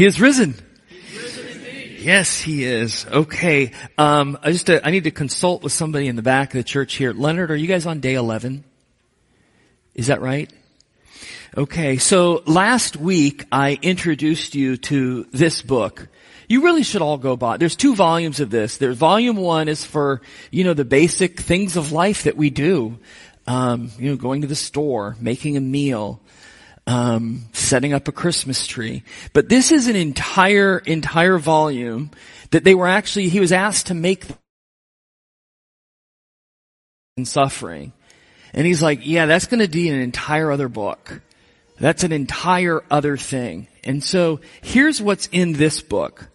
He is risen. Yes, he is. Okay. Um, I just, uh, I need to consult with somebody in the back of the church here. Leonard, are you guys on day 11? Is that right? Okay. So last week I introduced you to this book. You really should all go buy. There's two volumes of this. There's volume one is for, you know, the basic things of life that we do. Um, you know, going to the store, making a meal, um, setting up a Christmas tree. But this is an entire, entire volume that they were actually, he was asked to make and suffering. And he's like, yeah, that's going to be an entire other book. That's an entire other thing. And so here's what's in this book.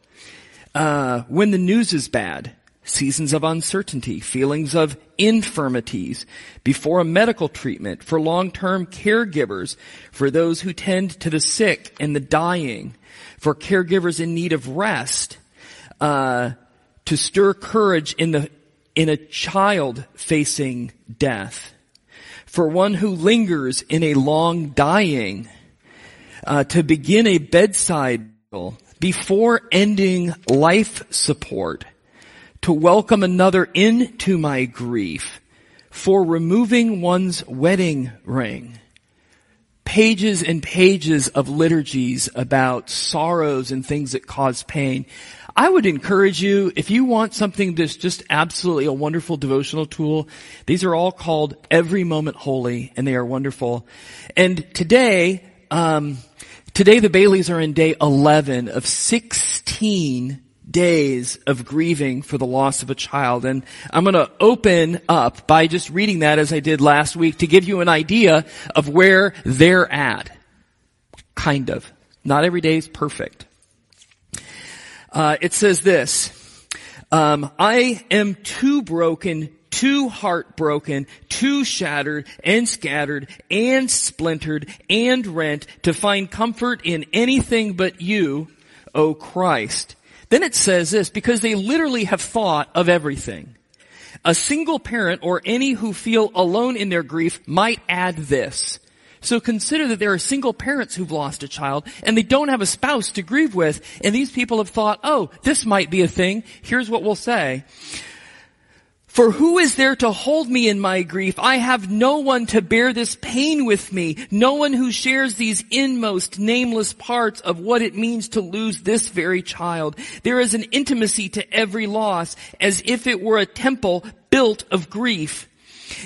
Uh, when the news is bad, seasons of uncertainty, feelings of infirmities, before a medical treatment, for long-term caregivers, for those who tend to the sick and the dying, for caregivers in need of rest, uh, to stir courage in the in a child facing death, for one who lingers in a long dying, uh, to begin a bedside before ending life support to welcome another into my grief for removing one's wedding ring. Pages and pages of liturgies about sorrows and things that cause pain. I would encourage you, if you want something that's just absolutely a wonderful devotional tool, these are all called Every Moment Holy, and they are wonderful. And today, um, today the Baileys are in day 11 of 16 days of grieving for the loss of a child. And I'm going to open up by just reading that as I did last week to give you an idea of where they're at. Kind of. Not every day is perfect. Uh, it says this, um, I am too broken too heartbroken, too shattered and scattered and splintered and rent to find comfort in anything but you, O Christ. Then it says this, because they literally have thought of everything. A single parent or any who feel alone in their grief might add this. So consider that there are single parents who've lost a child and they don't have a spouse to grieve with and these people have thought, oh, this might be a thing. Here's what we'll say. For who is there to hold me in my grief? I have no one to bear this pain with me. No one who shares these inmost nameless parts of what it means to lose this very child. There is an intimacy to every loss as if it were a temple built of grief.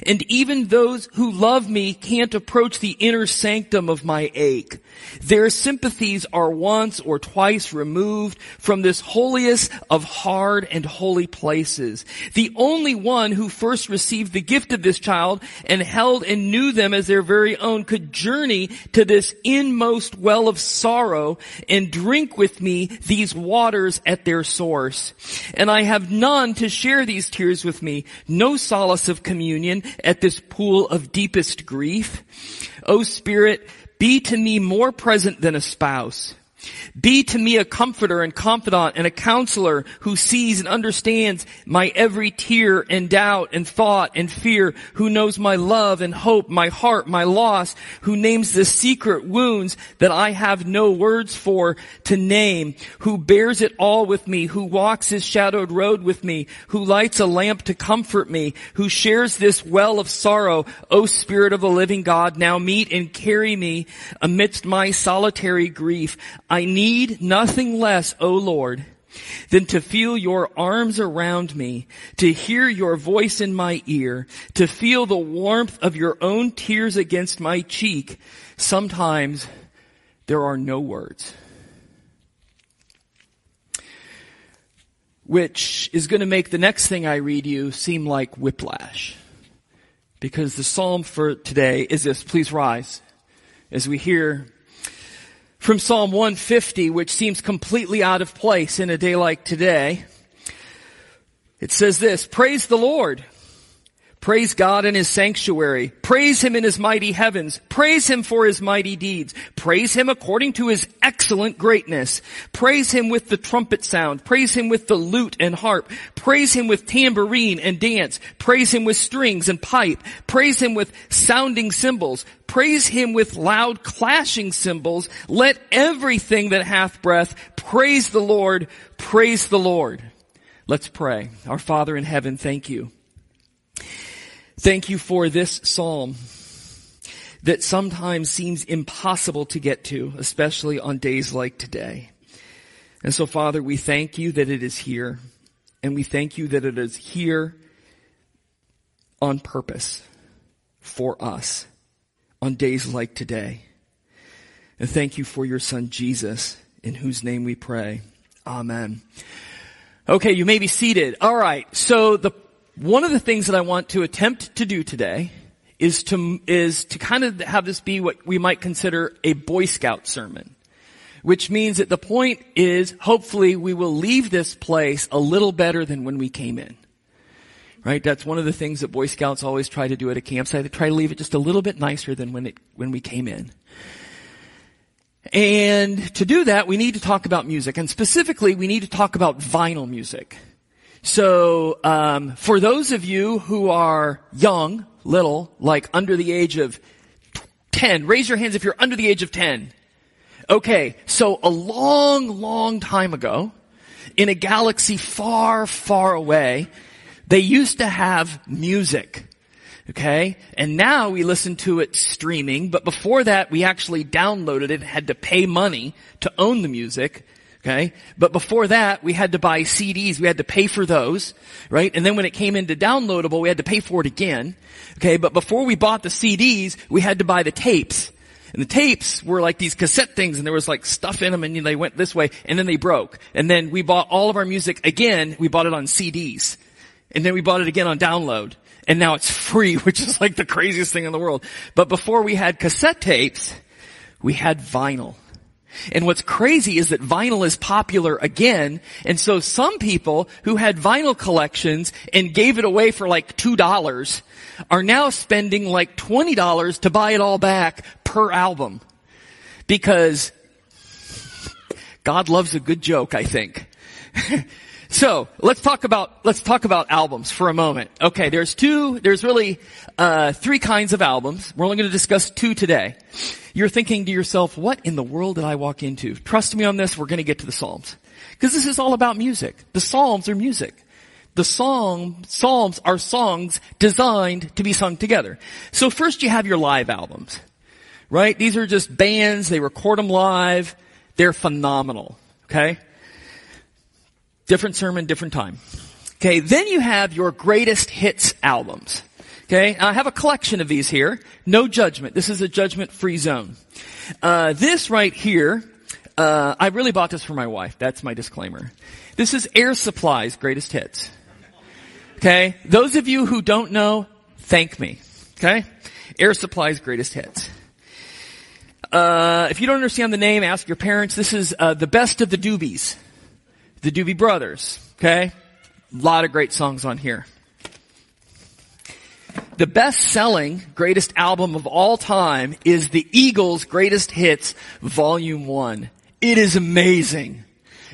And even those who love me can't approach the inner sanctum of my ache. Their sympathies are once or twice removed from this holiest of hard and holy places. The only one who first received the gift of this child and held and knew them as their very own could journey to this inmost well of sorrow and drink with me these waters at their source. And I have none to share these tears with me, no solace of communion, at this pool of deepest grief. O Spirit, be to me more present than a spouse. Be to me a comforter and confidant and a counselor who sees and understands my every tear and doubt and thought and fear, who knows my love and hope, my heart, my loss, who names the secret wounds that I have no words for to name, who bears it all with me, who walks his shadowed road with me, who lights a lamp to comfort me, who shares this well of sorrow, O Spirit of the living God, now meet and carry me amidst my solitary grief. I need nothing less, O Lord, than to feel your arms around me, to hear your voice in my ear, to feel the warmth of your own tears against my cheek. Sometimes there are no words. Which is going to make the next thing I read you seem like whiplash. Because the psalm for today is this, please rise as we hear from Psalm 150, which seems completely out of place in a day like today. It says this, praise the Lord. Praise God in his sanctuary. Praise him in his mighty heavens. Praise him for his mighty deeds. Praise him according to his excellent greatness. Praise him with the trumpet sound. Praise him with the lute and harp. Praise him with tambourine and dance. Praise him with strings and pipe. Praise him with sounding cymbals. Praise him with loud clashing cymbals. Let everything that hath breath praise the Lord. Praise the Lord. Let's pray. Our Father in heaven, thank you. Thank you for this psalm that sometimes seems impossible to get to, especially on days like today. And so Father, we thank you that it is here and we thank you that it is here on purpose for us on days like today. And thank you for your son Jesus in whose name we pray. Amen. Okay, you may be seated. All right. So the one of the things that I want to attempt to do today is to, is to kind of have this be what we might consider a Boy Scout sermon. Which means that the point is, hopefully we will leave this place a little better than when we came in. Right? That's one of the things that Boy Scouts always try to do at a campsite. They try to leave it just a little bit nicer than when it, when we came in. And to do that, we need to talk about music. And specifically, we need to talk about vinyl music. So, um, for those of you who are young, little, like under the age of 10, raise your hands if you're under the age of 10. Okay, so a long, long time ago, in a galaxy far, far away, they used to have music. Okay? And now we listen to it streaming, but before that we actually downloaded it, had to pay money to own the music. Okay? But before that, we had to buy CDs. We had to pay for those, right? And then when it came into downloadable, we had to pay for it again. Okay? But before we bought the CDs, we had to buy the tapes. And the tapes were like these cassette things and there was like stuff in them and they went this way and then they broke. And then we bought all of our music again, we bought it on CDs. And then we bought it again on download. And now it's free, which is like the craziest thing in the world. But before we had cassette tapes, we had vinyl. And what's crazy is that vinyl is popular again, and so some people who had vinyl collections and gave it away for like $2 are now spending like $20 to buy it all back per album. Because God loves a good joke, I think. So let's talk about let's talk about albums for a moment. Okay, there's two. There's really uh, three kinds of albums. We're only going to discuss two today. You're thinking to yourself, "What in the world did I walk into?" Trust me on this. We're going to get to the Psalms because this is all about music. The Psalms are music. The song Psalms are songs designed to be sung together. So first, you have your live albums, right? These are just bands. They record them live. They're phenomenal. Okay. Different sermon, different time. Okay, then you have your greatest hits albums. Okay, I have a collection of these here. No judgment. This is a judgment-free zone. Uh, this right here, uh, I really bought this for my wife. That's my disclaimer. This is Air Supply's greatest hits. Okay, those of you who don't know, thank me. Okay, Air Supply's greatest hits. Uh, if you don't understand the name, ask your parents. This is uh, the best of the Doobies the Doobie Brothers. Okay? A lot of great songs on here. The best selling greatest album of all time is the Eagles Greatest Hits Volume 1. It is amazing.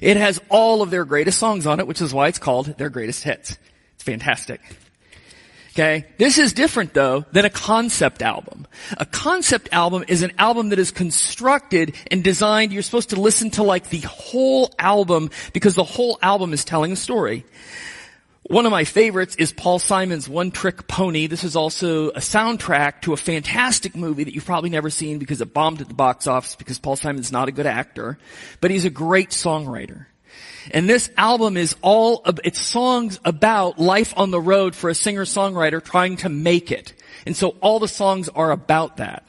It has all of their greatest songs on it, which is why it's called their greatest hits. It's fantastic. Okay? This is different though than a concept album. A concept album is an album that is constructed and designed, you're supposed to listen to like the whole album because the whole album is telling a story. One of my favorites is Paul Simon's One Trick Pony. This is also a soundtrack to a fantastic movie that you've probably never seen because it bombed at the box office because Paul Simon's not a good actor, but he's a great songwriter. And this album is all, it's songs about life on the road for a singer-songwriter trying to make it. And so all the songs are about that.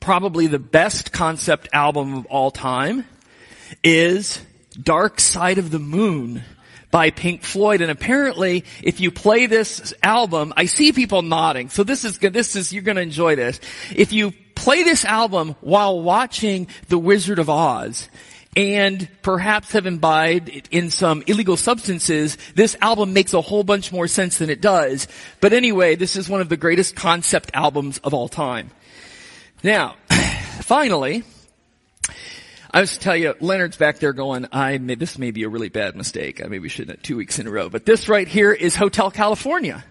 Probably the best concept album of all time is Dark Side of the Moon by Pink Floyd. And apparently, if you play this album, I see people nodding. So this is good. This is, you're going to enjoy this. If you play this album while watching The Wizard of Oz, and perhaps have imbibed in some illegal substances, this album makes a whole bunch more sense than it does. But anyway, this is one of the greatest concept albums of all time. Now, finally, I was to tell you, Leonard's back there going, I may, this may be a really bad mistake. I maybe shouldn't have two weeks in a row. But this right here is Hotel California.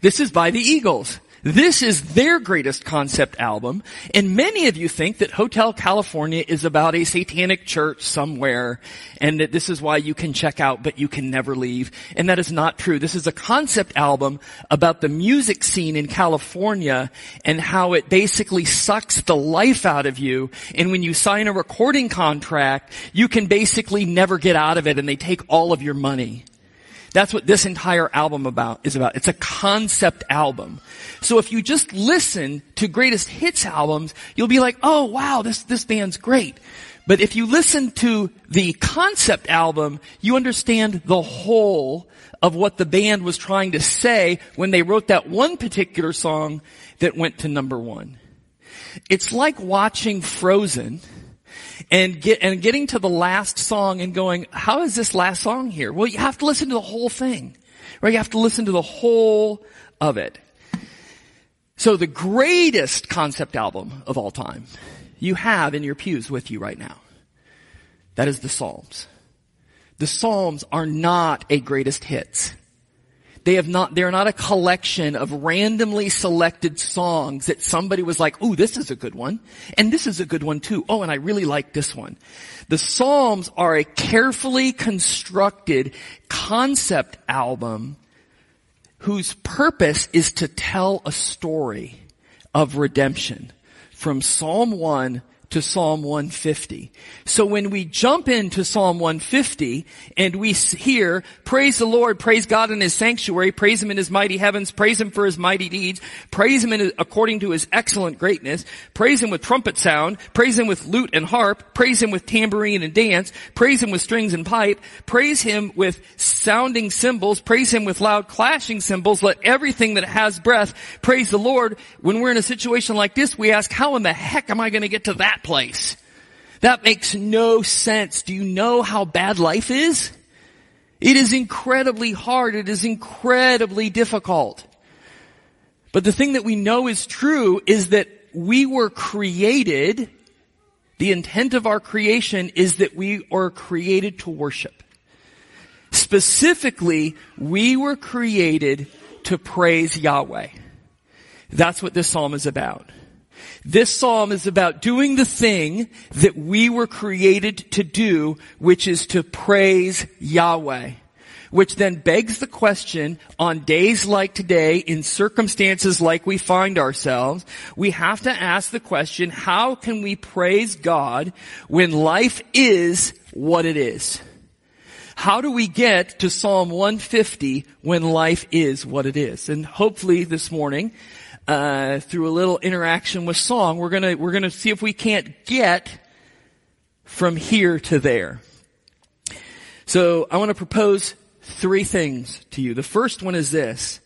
This is by the Eagles. This is their greatest concept album, and many of you think that Hotel California is about a satanic church somewhere, and that this is why you can check out but you can never leave. And that is not true. This is a concept album about the music scene in California and how it basically sucks the life out of you. And when you sign a recording contract, you can basically never get out of it and they take all of your money. That's what this entire album about is about. It's a concept album. So if you just listen to greatest hits albums, you'll be like, oh wow, this, this band's great. But if you listen to the concept album, you understand the whole of what the band was trying to say when they wrote that one particular song that went to number one. It's like watching Frozen and get, and getting to the last song and going, how is this last song here? Well, you have to listen to the whole thing, right? You have to listen to the whole of it. So the greatest concept album of all time you have in your pews with you right now. That is the Psalms. The Psalms are not a greatest hits. They have not, they're not a collection of randomly selected songs that somebody was like, ooh, this is a good one. And this is a good one too. Oh, and I really like this one. The Psalms are a carefully constructed concept album whose purpose is to tell a story of redemption from Psalm 1 to Psalm 150. So when we jump into Psalm 150 and we hear, praise the Lord, praise God in His sanctuary, praise Him in His mighty heavens, praise Him for His mighty deeds, praise Him in, according to His excellent greatness, praise Him with trumpet sound, praise Him with lute and harp, praise Him with tambourine and dance, praise Him with strings and pipe, praise Him with sounding cymbals, praise Him with loud clashing cymbals, let everything that has breath praise the Lord. When we're in a situation like this, we ask, how in the heck am I going to get to that place. That makes no sense. Do you know how bad life is? It is incredibly hard. It is incredibly difficult. But the thing that we know is true is that we were created, the intent of our creation is that we are created to worship. Specifically, we were created to praise Yahweh. That's what this psalm is about. This psalm is about doing the thing that we were created to do, which is to praise Yahweh. Which then begs the question, on days like today, in circumstances like we find ourselves, we have to ask the question, how can we praise God when life is what it is? How do we get to Psalm 150 when life is what it is? And hopefully this morning, uh, through a little interaction with song, we're gonna, we're gonna see if we can't get from here to there. So I want to propose three things to you. The first one is this,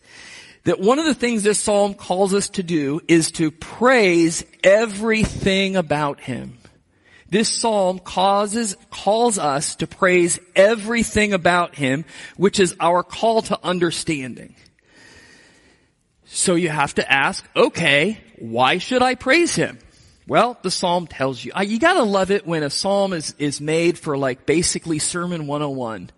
that one of the things this psalm calls us to do is to praise everything about him. This psalm causes, calls us to praise everything about him, which is our call to understanding. So you have to ask, okay, why should I praise him? Well, the psalm tells you. You gotta love it when a psalm is, is made for like basically sermon 101.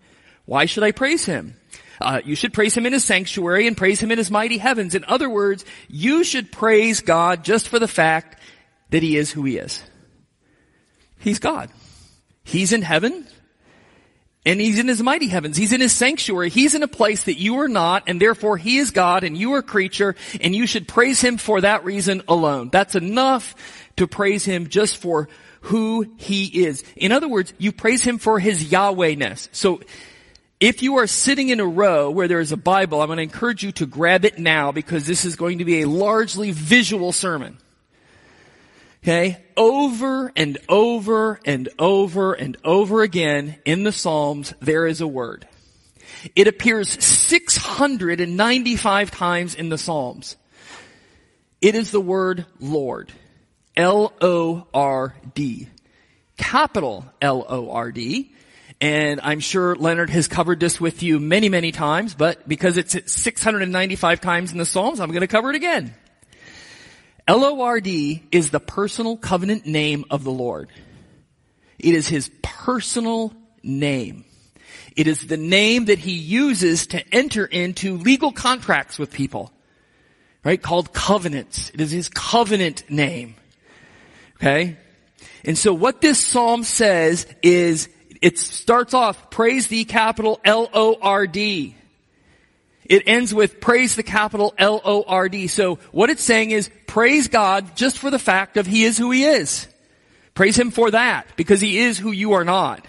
Why should I praise him? Uh, you should praise him in his sanctuary and praise him in his mighty heavens. In other words, you should praise God just for the fact that he is who he is. He's God. He's in heaven. And he's in his mighty heavens. He's in his sanctuary. He's in a place that you are not, and therefore he is God and you are a creature, and you should praise him for that reason alone. That's enough to praise him just for who he is. In other words, you praise him for his Yahwehness. So, if you are sitting in a row where there is a Bible, I'm going to encourage you to grab it now because this is going to be a largely visual sermon. Okay? Over and over and over and over again in the Psalms, there is a word. It appears 695 times in the Psalms. It is the word Lord. L-O-R-D. capital L-O-R-D. And I'm sure Leonard has covered this with you many, many times, but because it's 695 times in the Psalms, I'm going to cover it again. L-O-R-D is the personal covenant name of the Lord. It is his personal name. It is the name that he uses to enter into legal contracts with people. Right? Called covenants. It is his covenant name. Okay? And so what this psalm says is, it starts off, praise the capital L-O-R-D. It ends with praise the capital L-O-R-D. So what it's saying is praise God just for the fact of He is who He is. Praise Him for that because He is who you are not.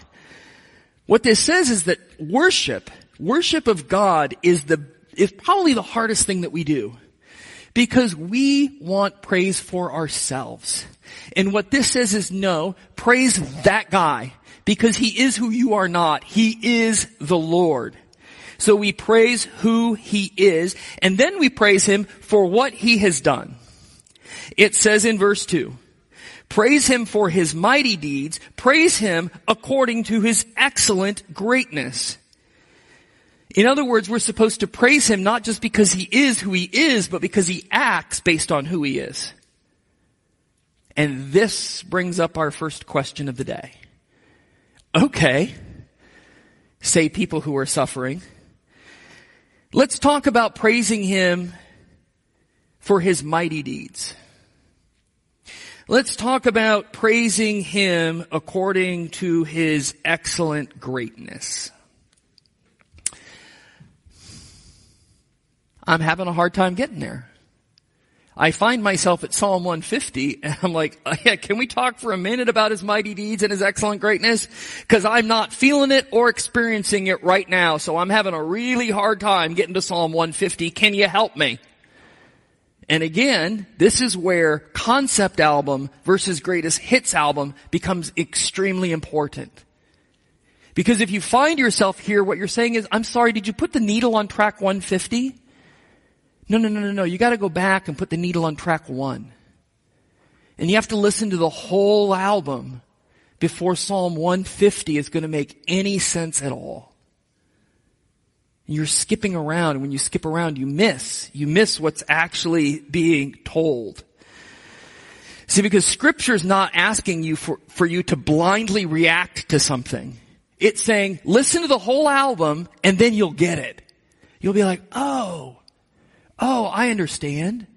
What this says is that worship, worship of God is the, is probably the hardest thing that we do. Because we want praise for ourselves. And what this says is no, praise that guy. Because he is who you are not. He is the Lord. So we praise who he is, and then we praise him for what he has done. It says in verse 2, Praise him for his mighty deeds. Praise him according to his excellent greatness. In other words, we're supposed to praise him not just because he is who he is, but because he acts based on who he is. And this brings up our first question of the day. Okay, say people who are suffering. Let's talk about praising him for his mighty deeds. Let's talk about praising Him according to His excellent greatness. I'm having a hard time getting there. I find myself at Psalm 150 and I'm like, can we talk for a minute about his mighty deeds and his excellent greatness? Cause I'm not feeling it or experiencing it right now. So I'm having a really hard time getting to Psalm 150. Can you help me? And again, this is where concept album versus greatest hits album becomes extremely important. Because if you find yourself here, what you're saying is, I'm sorry, did you put the needle on track 150? No, no, no, no, no. You gotta go back and put the needle on track one. And you have to listen to the whole album before Psalm 150 is gonna make any sense at all. You're skipping around. When you skip around, you miss. You miss what's actually being told. See, because scripture is not asking you for, for you to blindly react to something. It's saying, listen to the whole album and then you'll get it. You'll be like, oh, oh, I understand.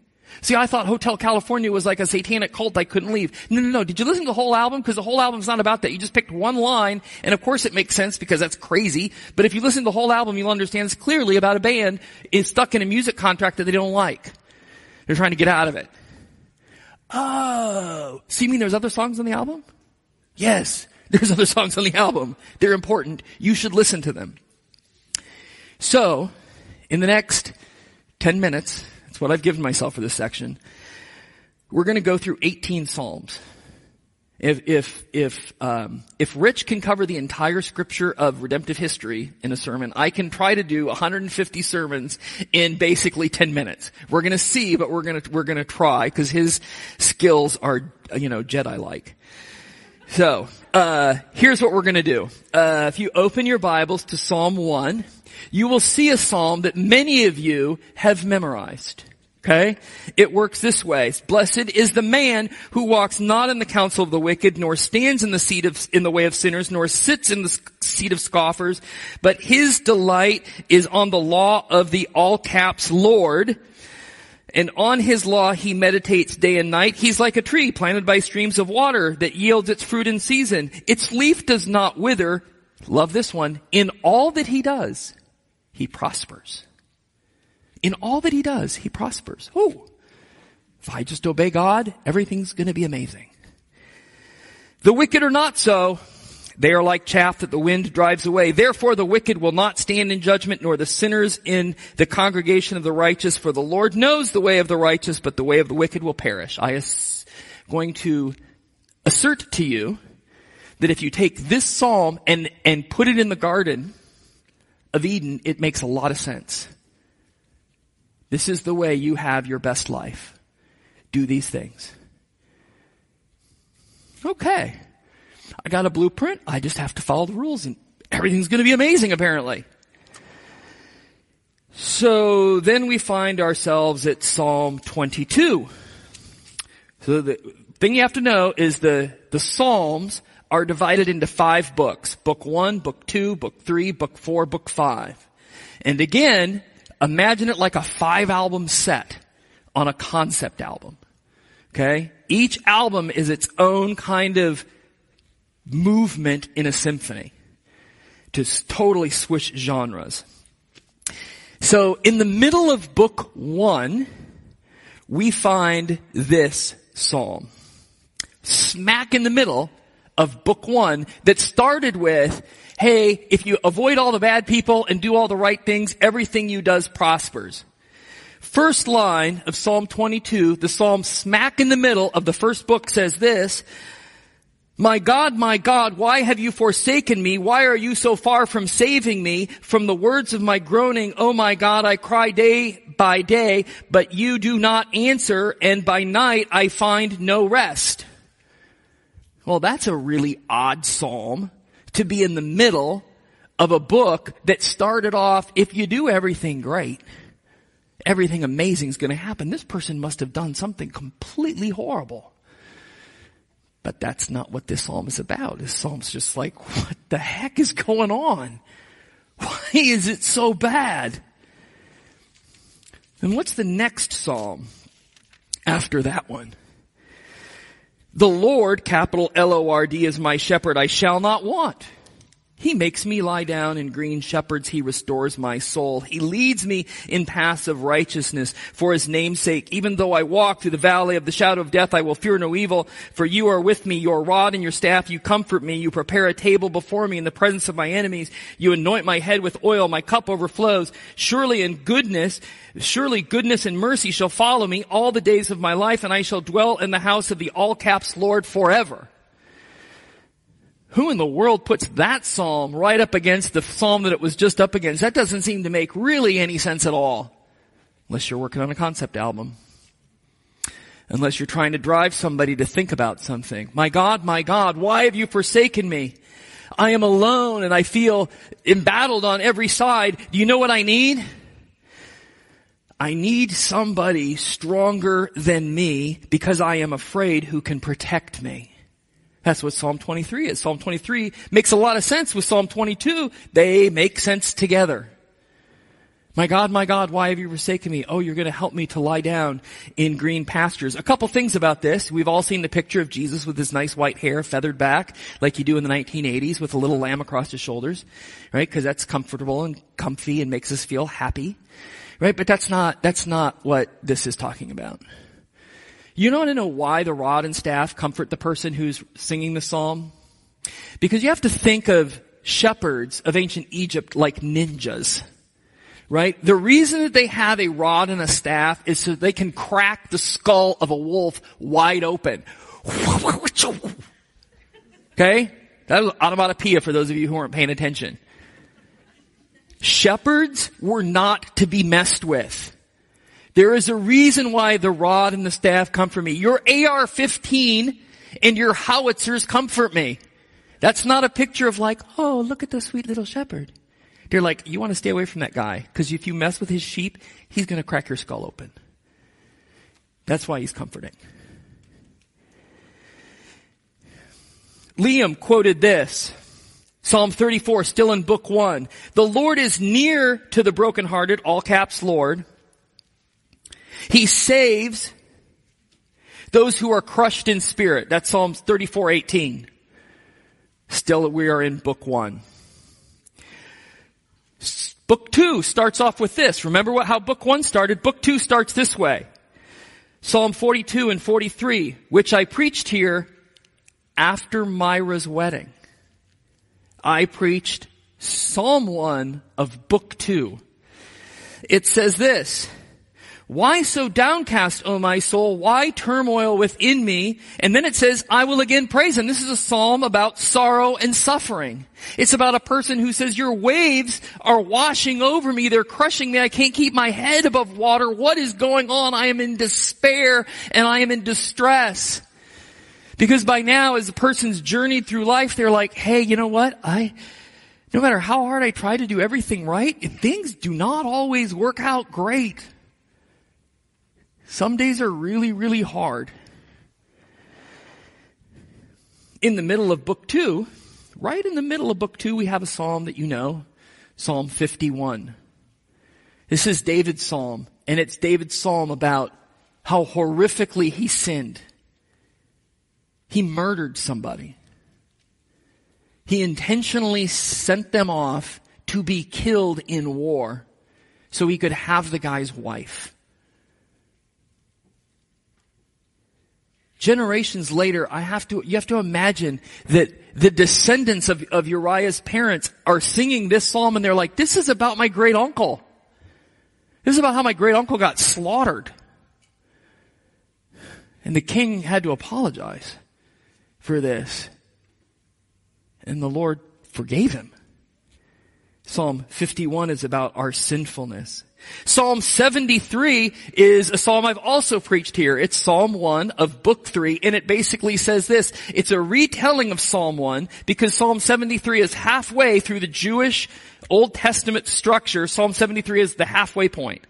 See, I thought Hotel California was like a satanic cult I couldn't leave. No, no, no. Did you listen to the whole album? Because the whole album's not about that. You just picked one line, and of course it makes sense because that's crazy. But if you listen to the whole album, you'll understand it's clearly about a band is stuck in a music contract that they don't like. They're trying to get out of it. Oh. So you mean there's other songs on the album? Yes. There's other songs on the album. They're important. You should listen to them. So, in the next 10 minutes, that's what I've given myself for this section. We're going to go through 18 Psalms. If if if um, if Rich can cover the entire scripture of redemptive history in a sermon, I can try to do 150 sermons in basically 10 minutes. We're going to see, but we're going to we're to try because his skills are you know Jedi like. So uh, here's what we're going to do. Uh, if you open your Bibles to Psalm one, you will see a psalm that many of you have memorized. Okay? It works this way. Blessed is the man who walks not in the counsel of the wicked, nor stands in the seat of, in the way of sinners, nor sits in the seat of scoffers, but his delight is on the law of the all caps Lord. And on his law he meditates day and night. He's like a tree planted by streams of water that yields its fruit in season. Its leaf does not wither. Love this one. In all that he does, he prospers. In all that he does, he prospers. Oh, if I just obey God, everything's going to be amazing. The wicked are not so. They are like chaff that the wind drives away. Therefore the wicked will not stand in judgment, nor the sinners in the congregation of the righteous. For the Lord knows the way of the righteous, but the way of the wicked will perish. I am going to assert to you that if you take this psalm and, and put it in the garden of Eden, it makes a lot of sense. This is the way you have your best life. Do these things. Okay. I got a blueprint. I just have to follow the rules and everything's going to be amazing apparently. So then we find ourselves at Psalm 22. So the thing you have to know is the, the Psalms are divided into five books. Book one, book two, book three, book four, book five. And again, imagine it like a five album set on a concept album. Okay? Each album is its own kind of movement in a symphony to totally switch genres. So in the middle of book one, we find this psalm. Smack in the middle of book one that started with, hey, if you avoid all the bad people and do all the right things, everything you does prospers. First line of Psalm 22, the psalm smack in the middle of the first book says this, my God, my God, why have you forsaken me? Why are you so far from saving me? From the words of my groaning, oh my God, I cry day by day, but you do not answer, and by night I find no rest. Well, that's a really odd psalm to be in the middle of a book that started off, if you do everything great, everything amazing is going to happen. This person must have done something completely horrible. But that's not what this psalm is about. This psalm's just like, what the heck is going on? Why is it so bad? And what's the next psalm after that one? The Lord, capital L-O-R-D, is my shepherd. I shall not want. He makes me lie down in green shepherds. He restores my soul. He leads me in paths of righteousness for his name's sake. Even though I walk through the valley of the shadow of death, I will fear no evil, for you are with me. Your rod and your staff, you comfort me. You prepare a table before me in the presence of my enemies. You anoint my head with oil. My cup overflows. Surely in goodness, surely goodness and mercy shall follow me all the days of my life, and I shall dwell in the house of the all caps Lord forever. Who in the world puts that psalm right up against the psalm that it was just up against? That doesn't seem to make really any sense at all. Unless you're working on a concept album. Unless you're trying to drive somebody to think about something. My God, my God, why have you forsaken me? I am alone and I feel embattled on every side. Do you know what I need? I need somebody stronger than me because I am afraid who can protect me. That's what Psalm 23 is. Psalm 23 makes a lot of sense with Psalm 22. They make sense together. My God, my God, why have you forsaken me? Oh, you're going to help me to lie down in green pastures. A couple things about this. We've all seen the picture of Jesus with his nice white hair feathered back like you do in the 1980s with a little lamb across his shoulders, right? Cause that's comfortable and comfy and makes us feel happy, right? But that's not, that's not what this is talking about. You don't want to know why the rod and staff comfort the person who's singing the psalm? Because you have to think of shepherds of ancient Egypt like ninjas. Right? The reason that they have a rod and a staff is so they can crack the skull of a wolf wide open. Okay? That was onomatopoeia for those of you who weren't paying attention. Shepherds were not to be messed with. There is a reason why the rod and the staff comfort me. Your AR-15 and your howitzers comfort me. That's not a picture of like, oh, look at the sweet little shepherd. They're like, you want to stay away from that guy because if you mess with his sheep, he's going to crack your skull open. That's why he's comforting. Liam quoted this. Psalm 34, still in book one. The Lord is near to the brokenhearted, all caps Lord. He saves those who are crushed in spirit. That's Psalms 34, 18. Still we are in book one. Book two starts off with this. Remember what, how book one started? Book two starts this way. Psalm 42 and 43, which I preached here after Myra's wedding. I preached Psalm 1 of book 2. It says this, why so downcast, O my soul? Why turmoil within me? And then it says, I will again praise him. This is a psalm about sorrow and suffering. It's about a person who says, your waves are washing over me. They're crushing me. I can't keep my head above water. What is going on? I am in despair and I am in distress. Because by now, as a person's journeyed through life, they're like, hey, you know what? I, no matter how hard I try to do everything right, things do not always work out great. Some days are really, really hard. In the middle of book two, right in the middle of book two, we have a psalm that you know, Psalm 51. This is David's psalm, and it's David's psalm about how horrifically he sinned. He murdered somebody. He intentionally sent them off to be killed in war so he could have the guy's wife. Generations later, I have to, you have to imagine that the descendants of, of Uriah's parents are singing this psalm and they're like, this is about my great uncle. This is about how my great uncle got slaughtered. And the king had to apologize for this. And the Lord forgave him. Psalm 51 is about our sinfulness. Psalm 73 is a psalm I've also preached here. It's Psalm 1 of book 3 and it basically says this. It's a retelling of Psalm 1 because Psalm 73 is halfway through the Jewish Old Testament structure. Psalm 73 is the halfway point.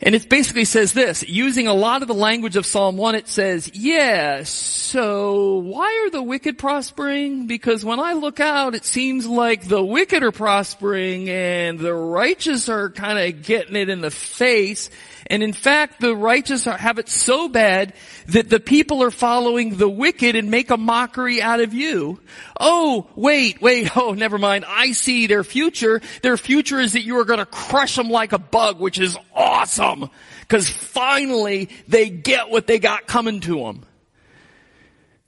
And it basically says this, using a lot of the language of Psalm 1, it says, yeah, so why are the wicked prospering? Because when I look out, it seems like the wicked are prospering and the righteous are kind of getting it in the face. And in fact, the righteous are, have it so bad that the people are following the wicked and make a mockery out of you. Oh, wait, wait, oh, never mind. I see their future. Their future is that you are going to crush them like a bug, which is awesome. Cause finally they get what they got coming to them.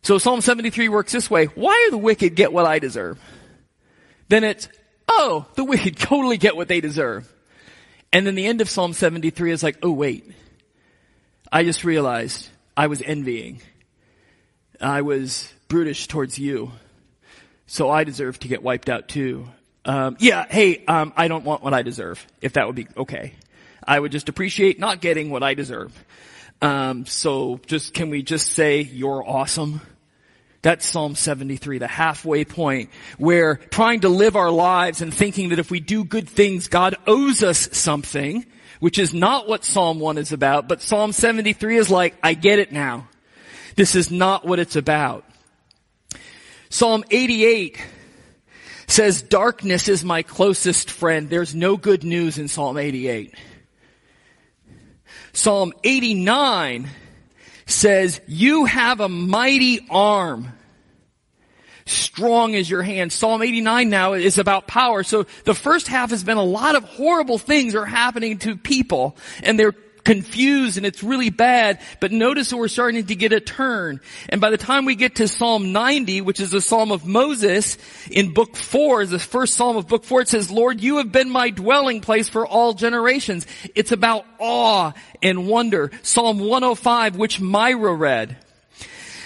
So Psalm 73 works this way. Why do the wicked get what I deserve? Then it's, oh, the wicked totally get what they deserve. And then the end of Psalm 73 is like, oh wait, I just realized I was envying. I was brutish towards you. So I deserve to get wiped out too. Um, yeah, hey, um, I don't want what I deserve, if that would be okay. I would just appreciate not getting what I deserve. Um, so just, can we just say, you're awesome? That's Psalm 73, the halfway point where trying to live our lives and thinking that if we do good things, God owes us something, which is not what Psalm 1 is about, but Psalm 73 is like, I get it now. This is not what it's about. Psalm 88 says, darkness is my closest friend. There's no good news in Psalm 88. Psalm 89 says, you have a mighty arm. Strong is your hand. Psalm 89 now is about power. So the first half has been a lot of horrible things are happening to people and they're confused and it's really bad, but notice that we're starting to get a turn. And by the time we get to Psalm 90, which is the Psalm of Moses, in book four, the first Psalm of book four, it says, Lord, you have been my dwelling place for all generations. It's about awe and wonder. Psalm 105, which Myra read,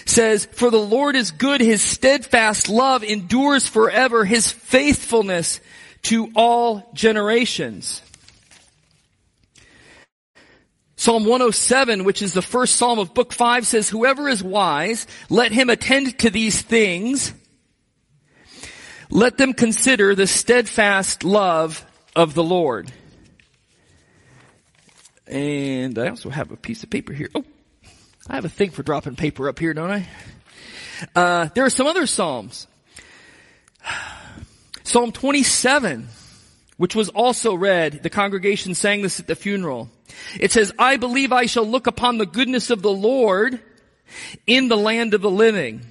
says, For the Lord is good, His steadfast love endures forever, His faithfulness to all generations. Psalm 107, which is the first psalm of book 5 says, whoever is wise, let him attend to these things. Let them consider the steadfast love of the Lord. And I also have a piece of paper here. Oh, I have a thing for dropping paper up here, don't I? Uh, there are some other psalms. Psalm 27 which was also read. The congregation sang this at the funeral. It says, I believe I shall look upon the goodness of the Lord in the land of the living.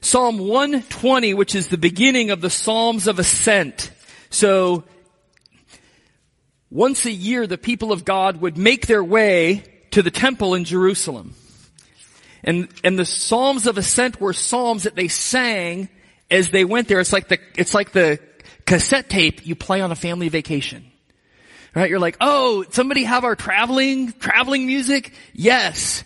Psalm 120, which is the beginning of the Psalms of Ascent. So, once a year the people of God would make their way to the temple in Jerusalem. And, and the Psalms of Ascent were Psalms that they sang as they went there. It's like the, it's like the cassette tape you play on a family vacation. Right? You're like, oh, somebody have our traveling, traveling music? Yes.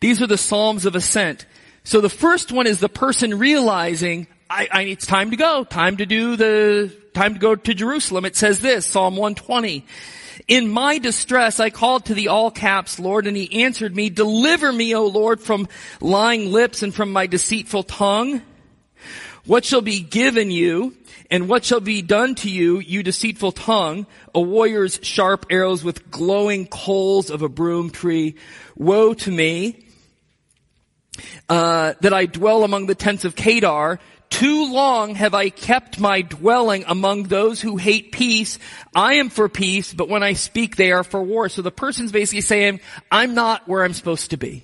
These are the Psalms of Ascent. So the first one is the person realizing, I, I, it's time to go, time to do the, time to go to Jerusalem. It says this, Psalm 120. In my distress, I called to the all caps Lord, and he answered me, deliver me, O Lord, from lying lips and from my deceitful tongue. What shall be given you, and what shall be done to you, you deceitful tongue, a warrior's sharp arrows with glowing coals of a broom tree? Woe to me, uh, that I dwell among the tents of Kedar, too long have I kept my dwelling among those who hate peace. I am for peace, but when I speak, they are for war. So the person's basically saying, I'm not where I'm supposed to be.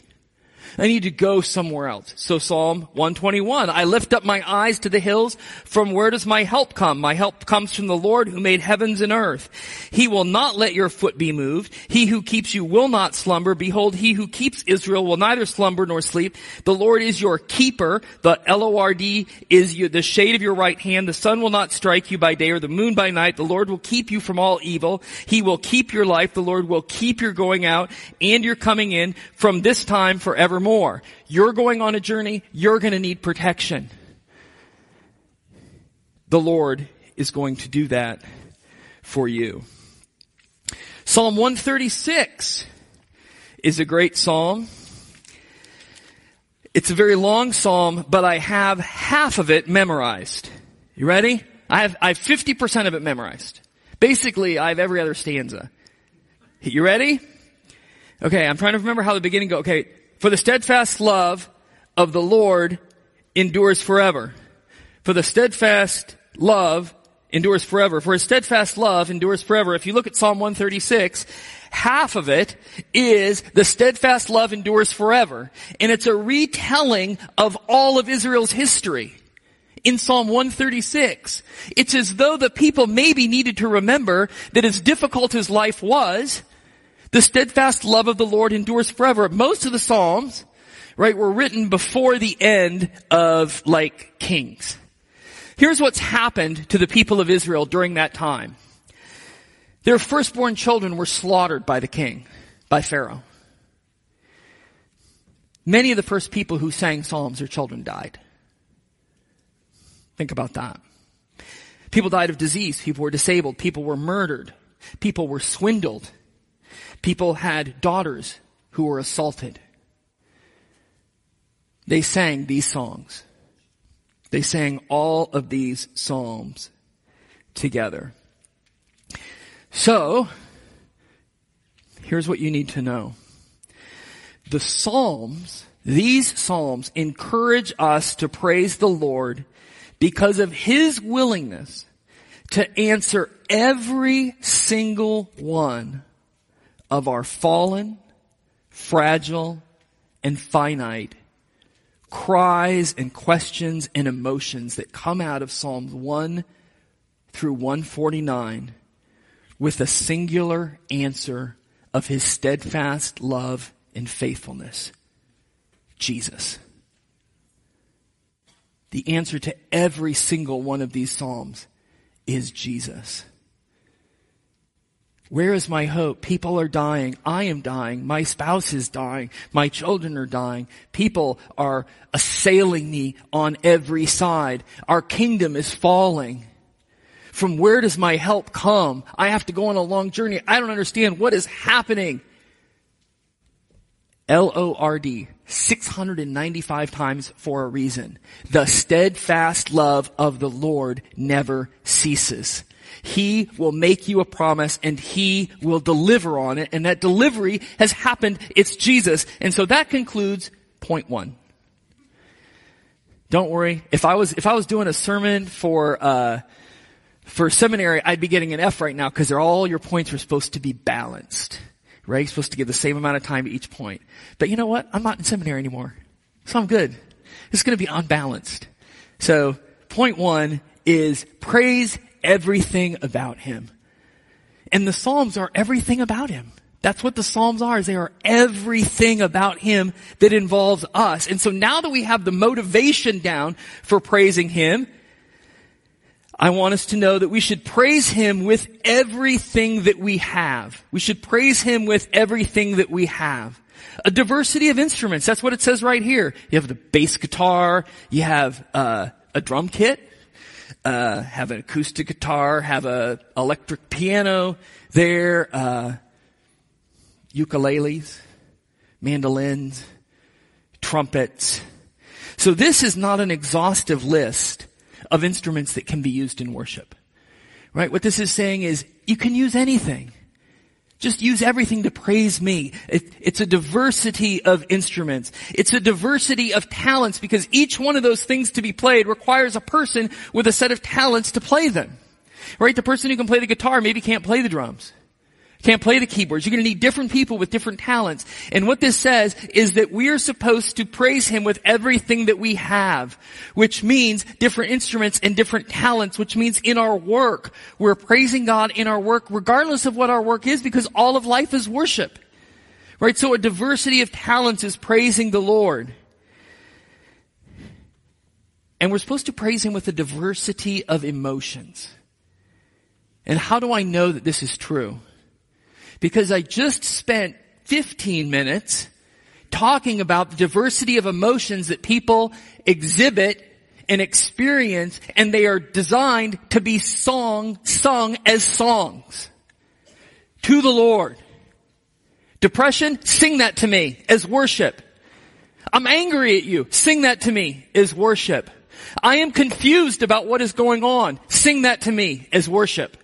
I need to go somewhere else. So Psalm 121, I lift up my eyes to the hills. From where does my help come? My help comes from the Lord who made heavens and earth. He will not let your foot be moved. He who keeps you will not slumber. Behold, he who keeps Israel will neither slumber nor sleep. The Lord is your keeper. The L-O-R-D is the shade of your right hand. The sun will not strike you by day or the moon by night. The Lord will keep you from all evil. He will keep your life. The Lord will keep your going out and your coming in from this time forevermore more. You're going on a journey, you're going to need protection. The Lord is going to do that for you. Psalm 136 is a great psalm. It's a very long psalm, but I have half of it memorized. You ready? I have, I have 50% of it memorized. Basically, I have every other stanza. You ready? Okay, I'm trying to remember how the beginning go. Okay, for the steadfast love of the Lord endures forever. For the steadfast love endures forever. For his steadfast love endures forever. If you look at Psalm 136, half of it is the steadfast love endures forever. And it's a retelling of all of Israel's history in Psalm 136. It's as though the people maybe needed to remember that as difficult as life was, the steadfast love of the Lord endures forever. Most of the Psalms, right, were written before the end of, like, Kings. Here's what's happened to the people of Israel during that time. Their firstborn children were slaughtered by the king, by Pharaoh. Many of the first people who sang Psalms, their children died. Think about that. People died of disease. People were disabled. People were murdered. People were swindled. People had daughters who were assaulted. They sang these songs. They sang all of these psalms together. So, here's what you need to know. The psalms, these psalms encourage us to praise the Lord because of His willingness to answer every single one of our fallen, fragile, and finite cries and questions and emotions that come out of Psalms 1 through 149 with a singular answer of his steadfast love and faithfulness. Jesus. The answer to every single one of these Psalms is Jesus. Where is my hope? People are dying. I am dying. My spouse is dying. My children are dying. People are assailing me on every side. Our kingdom is falling. From where does my help come? I have to go on a long journey. I don't understand what is happening. L-O-R-D, 695 times for a reason. The steadfast love of the Lord never ceases. He will make you a promise and He will deliver on it. And that delivery has happened. It's Jesus. And so that concludes point one. Don't worry. If I was, if I was doing a sermon for, uh, for seminary, I'd be getting an F right now because all your points are supposed to be balanced. Right? You're supposed to give the same amount of time to each point. But you know what? I'm not in seminary anymore. So I'm good. It's going to be unbalanced. So point one is praise everything about him. And the Psalms are everything about him. That's what the Psalms are, is they are everything about Him that involves us. And so now that we have the motivation down for praising Him, I want us to know that we should praise Him with everything that we have. We should praise Him with everything that we have. A diversity of instruments. That's what it says right here. You have the bass guitar. You have uh, a drum kit. Uh, have an acoustic guitar, have a electric piano there, uh, ukuleles, mandolins, trumpets. So this is not an exhaustive list of instruments that can be used in worship. Right? What this is saying is you can use anything. Just use everything to praise me. It, it's a diversity of instruments. It's a diversity of talents because each one of those things to be played requires a person with a set of talents to play them. Right? The person who can play the guitar maybe can't play the drums. Can't play the keyboards. You're going to need different people with different talents. And what this says is that we are supposed to praise Him with everything that we have, which means different instruments and different talents, which means in our work, we're praising God in our work regardless of what our work is because all of life is worship. Right? So a diversity of talents is praising the Lord. And we're supposed to praise Him with a diversity of emotions. And how do I know that this is true? Because I just spent 15 minutes talking about the diversity of emotions that people exhibit and experience and they are designed to be song, sung as songs to the Lord. Depression, sing that to me as worship. I'm angry at you. Sing that to me as worship. I am confused about what is going on. Sing that to me as worship.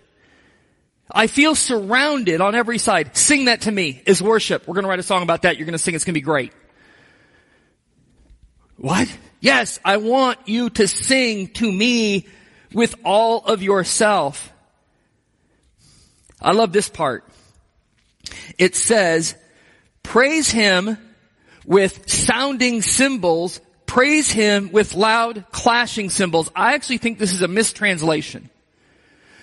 I feel surrounded on every side. Sing that to me is worship. We're going to write a song about that. You're going to sing. It's going to be great. What? Yes, I want you to sing to me with all of yourself. I love this part. It says, praise him with sounding cymbals, praise him with loud clashing cymbals. I actually think this is a mistranslation.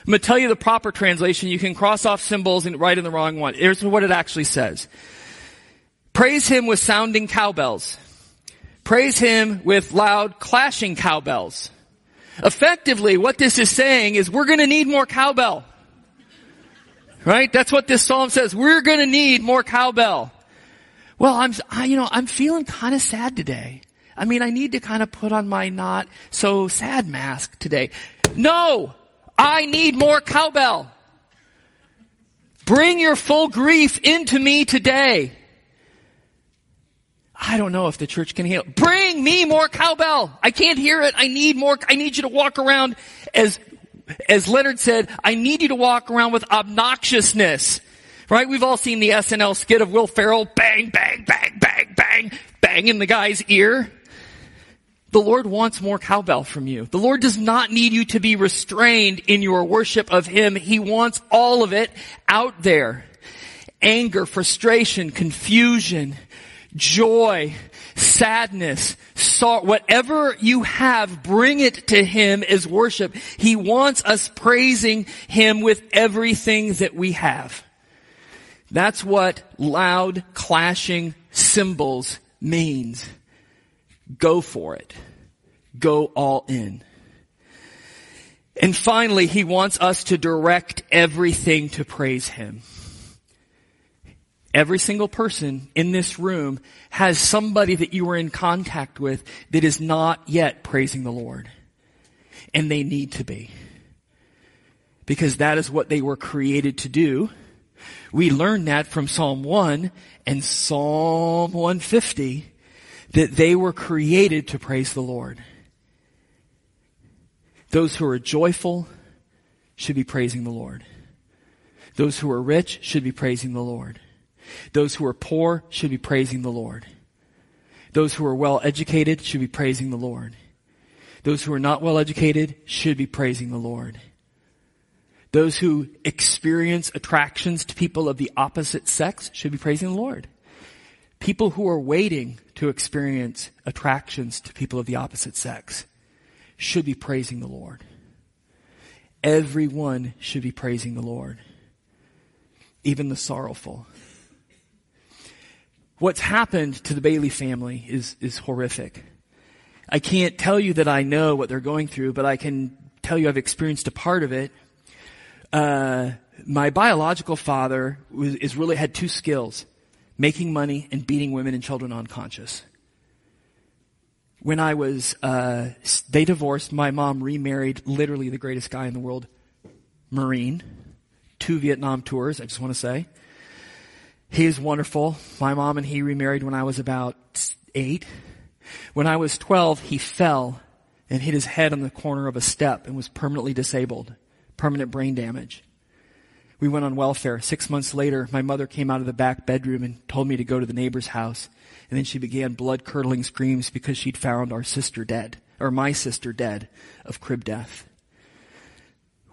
I'm going to tell you the proper translation. You can cross off cymbals and write in the wrong one. Here's what it actually says. Praise him with sounding cowbells. Praise him with loud clashing cowbells. Effectively, what this is saying is we're going to need more cowbell. Right? That's what this psalm says. We're going to need more cowbell. Well, I'm, I, you know, I'm feeling kind of sad today. I mean, I need to kind of put on my not so sad mask today. No! I need more cowbell. Bring your full grief into me today. I don't know if the church can heal. Bring me more cowbell. I can't hear it. I need more. I need you to walk around as, as Leonard said, I need you to walk around with obnoxiousness. Right? We've all seen the SNL skit of Will Ferrell bang, bang, bang, bang, bang, bang in the guy's ear. The Lord wants more cowbell from you. The Lord does not need you to be restrained in your worship of Him. He wants all of it out there. Anger, frustration, confusion, joy, sadness, sorrow, whatever you have, bring it to Him as worship. He wants us praising Him with everything that we have. That's what loud clashing cymbals means. Go for it. Go all in. And finally, he wants us to direct everything to praise him. Every single person in this room has somebody that you are in contact with that is not yet praising the Lord. And they need to be. Because that is what they were created to do. We learn that from Psalm 1 and Psalm 150 that they were created to praise the Lord. Those who are joyful should be praising the Lord. Those who are rich should be praising the Lord. Those who are poor should be praising the Lord. Those who are well educated should be praising the Lord. Those who are not well educated should be praising the Lord. Those who experience attractions to people of the opposite sex should be praising the Lord. People who are waiting to experience attractions to people of the opposite sex should be praising the Lord. Everyone should be praising the Lord. Even the sorrowful. What's happened to the Bailey family is, is horrific. I can't tell you that I know what they're going through, but I can tell you I've experienced a part of it. Uh, my biological father was, is really had two skills making money and beating women and children unconscious. when I was, uh, they divorced. My mom remarried literally the greatest guy in the world, Marine, two Vietnam tours, I just want to say. He is wonderful. My mom and he remarried when I was about eight. When I was 12, he fell and hit his head on the corner of a step and was permanently disabled, permanent brain damage. We went on welfare. Six months later, my mother came out of the back bedroom and told me to go to the neighbor's house. And then she began blood curdling screams because she'd found our sister dead, or my sister dead of crib death.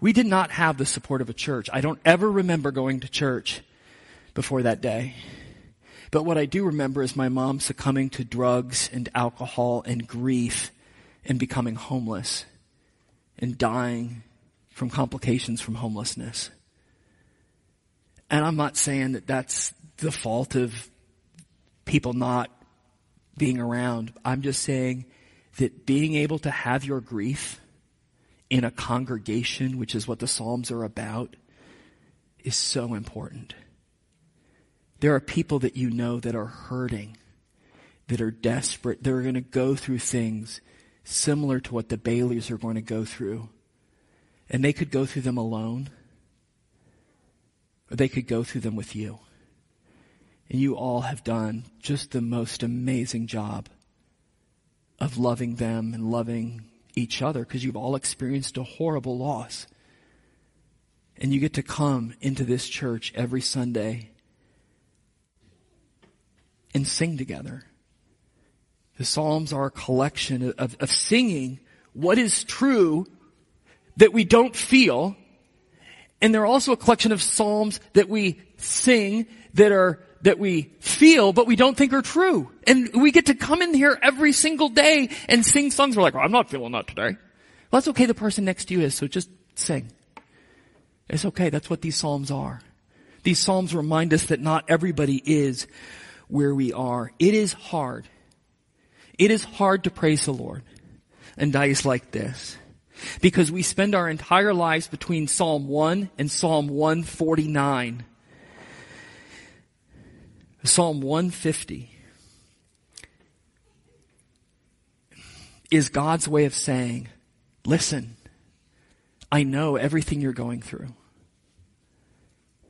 We did not have the support of a church. I don't ever remember going to church before that day. But what I do remember is my mom succumbing to drugs and alcohol and grief and becoming homeless and dying from complications from homelessness. And I'm not saying that that's the fault of people not being around. I'm just saying that being able to have your grief in a congregation, which is what the Psalms are about, is so important. There are people that you know that are hurting, that are desperate, that are going to go through things similar to what the Baileys are going to go through. And they could go through them alone, or they could go through them with you. And you all have done just the most amazing job of loving them and loving each other because you've all experienced a horrible loss. And you get to come into this church every Sunday and sing together. The Psalms are a collection of, of singing what is true that we don't feel. And they're also a collection of Psalms that we sing that are that we feel but we don't think are true. And we get to come in here every single day and sing songs. We're like, well, I'm not feeling that today. Well, that's okay. The person next to you is, so just sing. It's okay. That's what these Psalms are. These Psalms remind us that not everybody is where we are. It is hard. It is hard to praise the Lord and days like this because we spend our entire lives between Psalm 1 and Psalm 149. Psalm 150 is God's way of saying, listen, I know everything you're going through.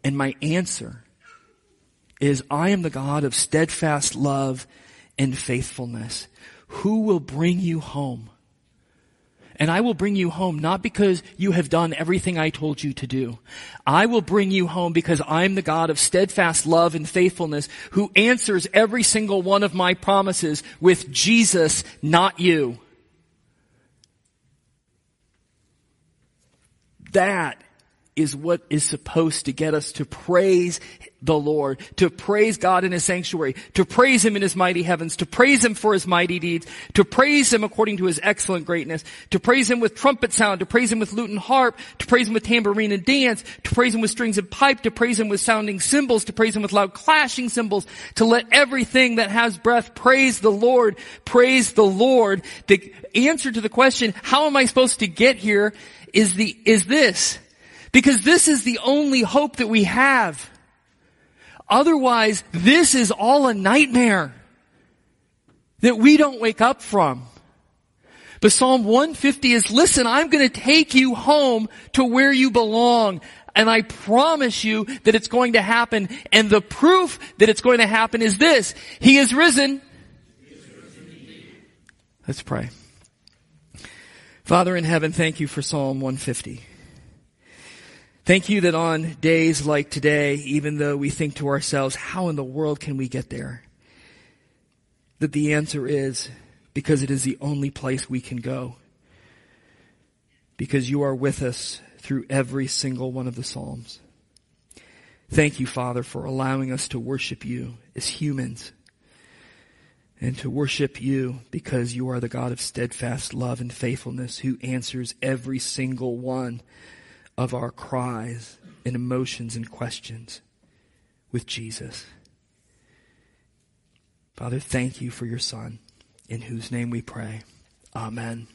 And my answer is I am the God of steadfast love and faithfulness. Who will bring you home? And I will bring you home not because you have done everything I told you to do. I will bring you home because I'm the God of steadfast love and faithfulness who answers every single one of my promises with Jesus, not you. That is what is supposed to get us to praise the Lord, to praise God in His sanctuary, to praise Him in His mighty heavens, to praise Him for His mighty deeds, to praise Him according to His excellent greatness, to praise Him with trumpet sound, to praise Him with lute and harp, to praise Him with tambourine and dance, to praise Him with strings and pipe, to praise Him with sounding cymbals, to praise Him with loud clashing cymbals, to let everything that has breath praise the Lord, praise the Lord. The answer to the question, how am I supposed to get here, is the, is this. Because this is the only hope that we have. Otherwise, this is all a nightmare that we don't wake up from. But Psalm 150 is, listen, I'm going to take you home to where you belong. And I promise you that it's going to happen. And the proof that it's going to happen is this. He is risen. Let's pray. Father in heaven, thank you for Psalm 150. Thank you that on days like today, even though we think to ourselves, how in the world can we get there? That the answer is because it is the only place we can go. Because you are with us through every single one of the Psalms. Thank you, Father, for allowing us to worship you as humans and to worship you because you are the God of steadfast love and faithfulness who answers every single one of our cries and emotions and questions with Jesus. Father, thank you for your Son, in whose name we pray. Amen.